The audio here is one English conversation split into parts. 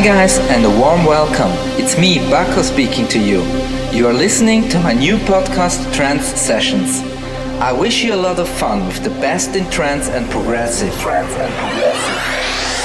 Hi guys and a warm welcome. It's me, Baco speaking to you. You are listening to my new podcast Trance Sessions. I wish you a lot of fun with the best in trance and progressive. Trance and progressive.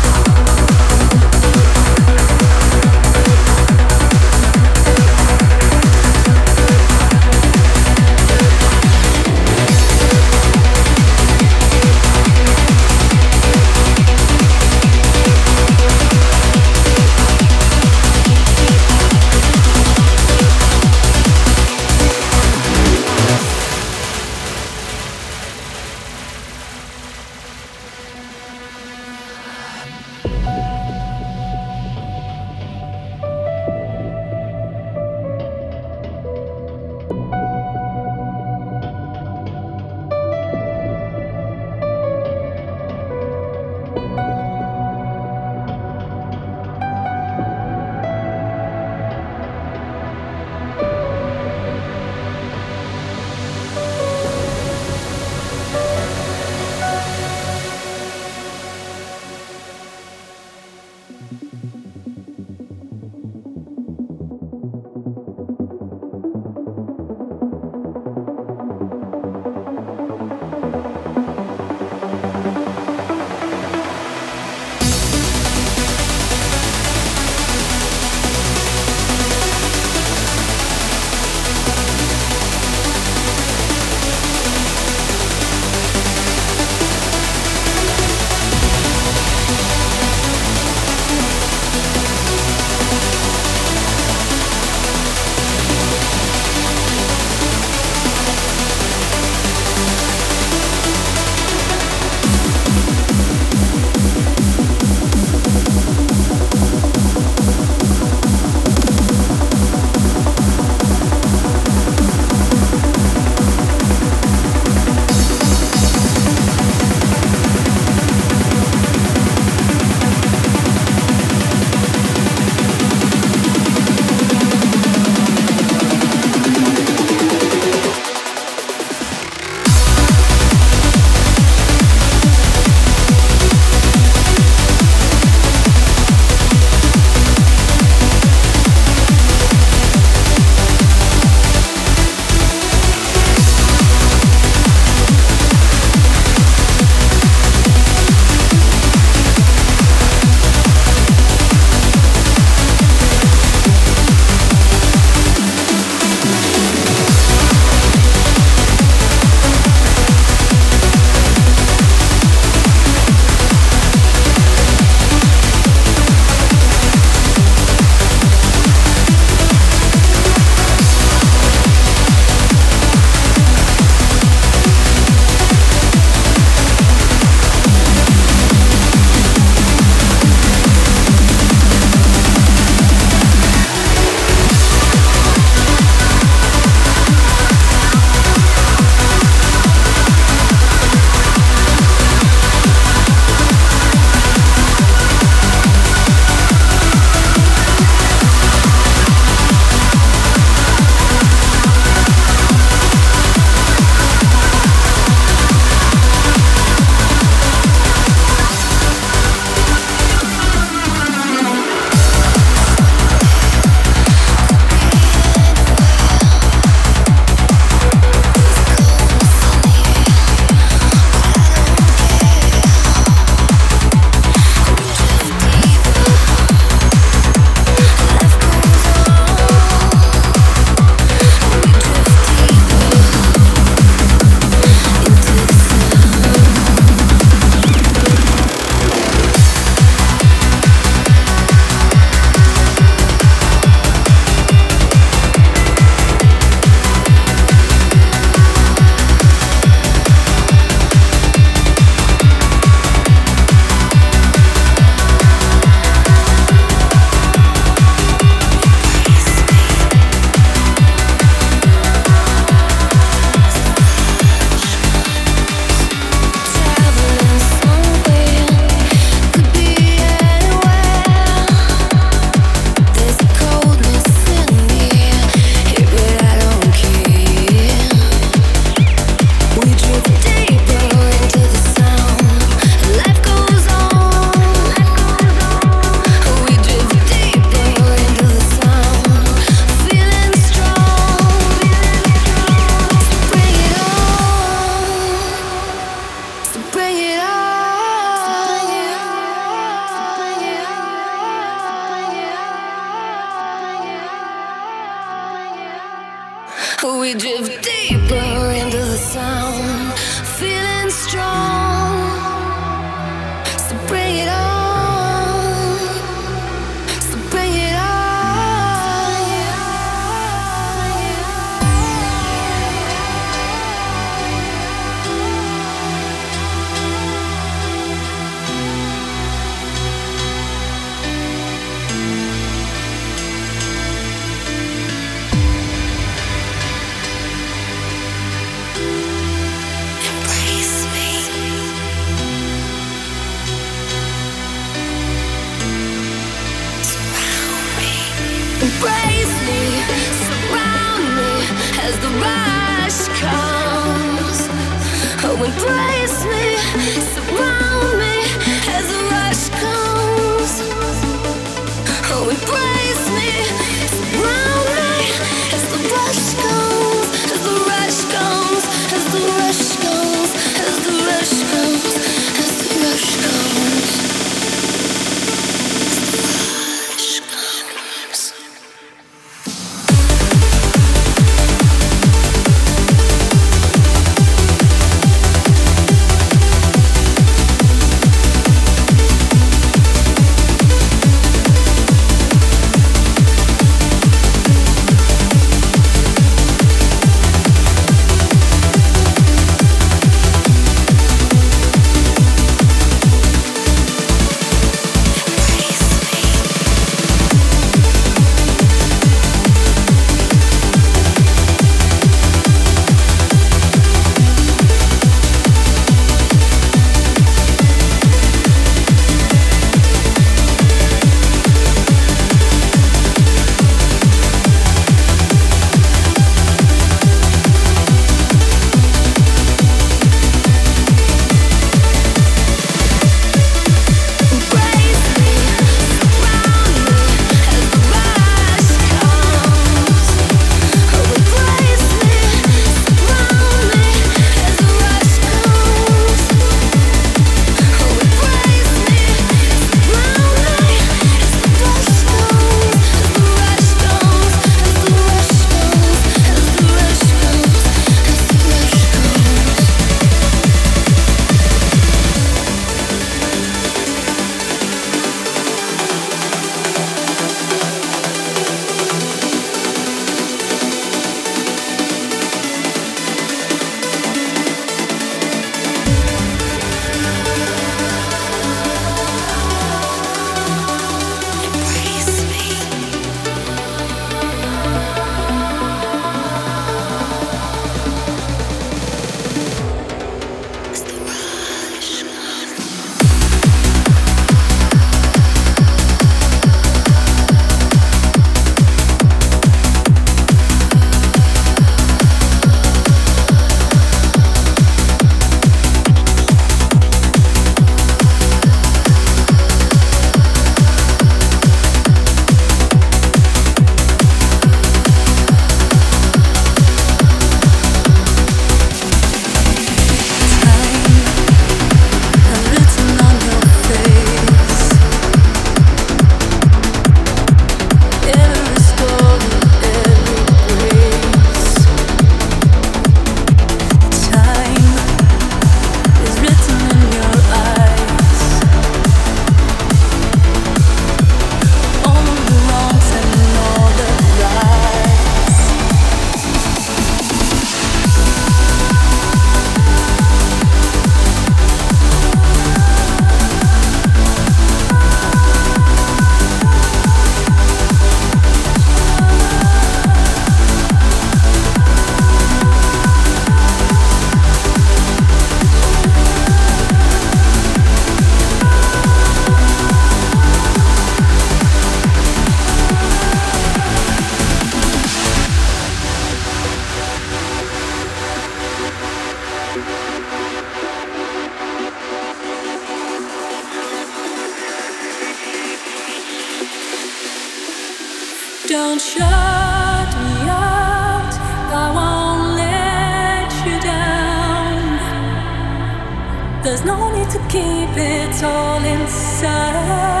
There's no need to keep it all inside.